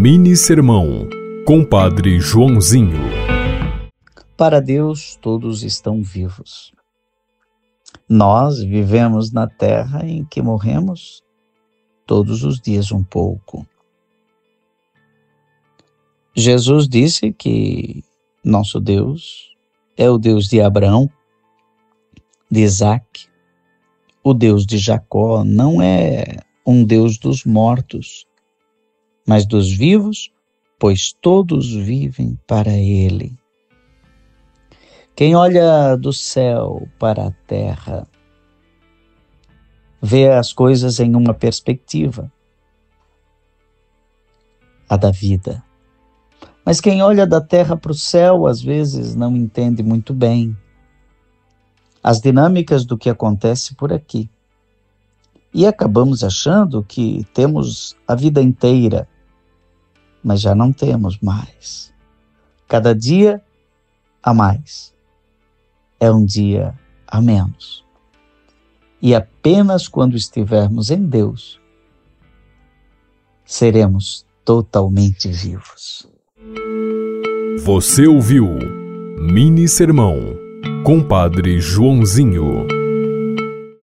Mini Sermão, Compadre Joãozinho. Para Deus, todos estão vivos. Nós vivemos na terra em que morremos todos os dias um pouco. Jesus disse que nosso Deus é o Deus de Abraão, de Isaac, o Deus de Jacó, não é um Deus dos mortos, mas dos vivos, pois todos vivem para Ele. Quem olha do céu para a terra, vê as coisas em uma perspectiva, a da vida. Mas quem olha da terra para o céu, às vezes não entende muito bem as dinâmicas do que acontece por aqui. E acabamos achando que temos a vida inteira mas já não temos mais. Cada dia a mais é um dia a menos. E apenas quando estivermos em Deus seremos totalmente vivos. Você ouviu Mini Sermão, Compadre Joãozinho.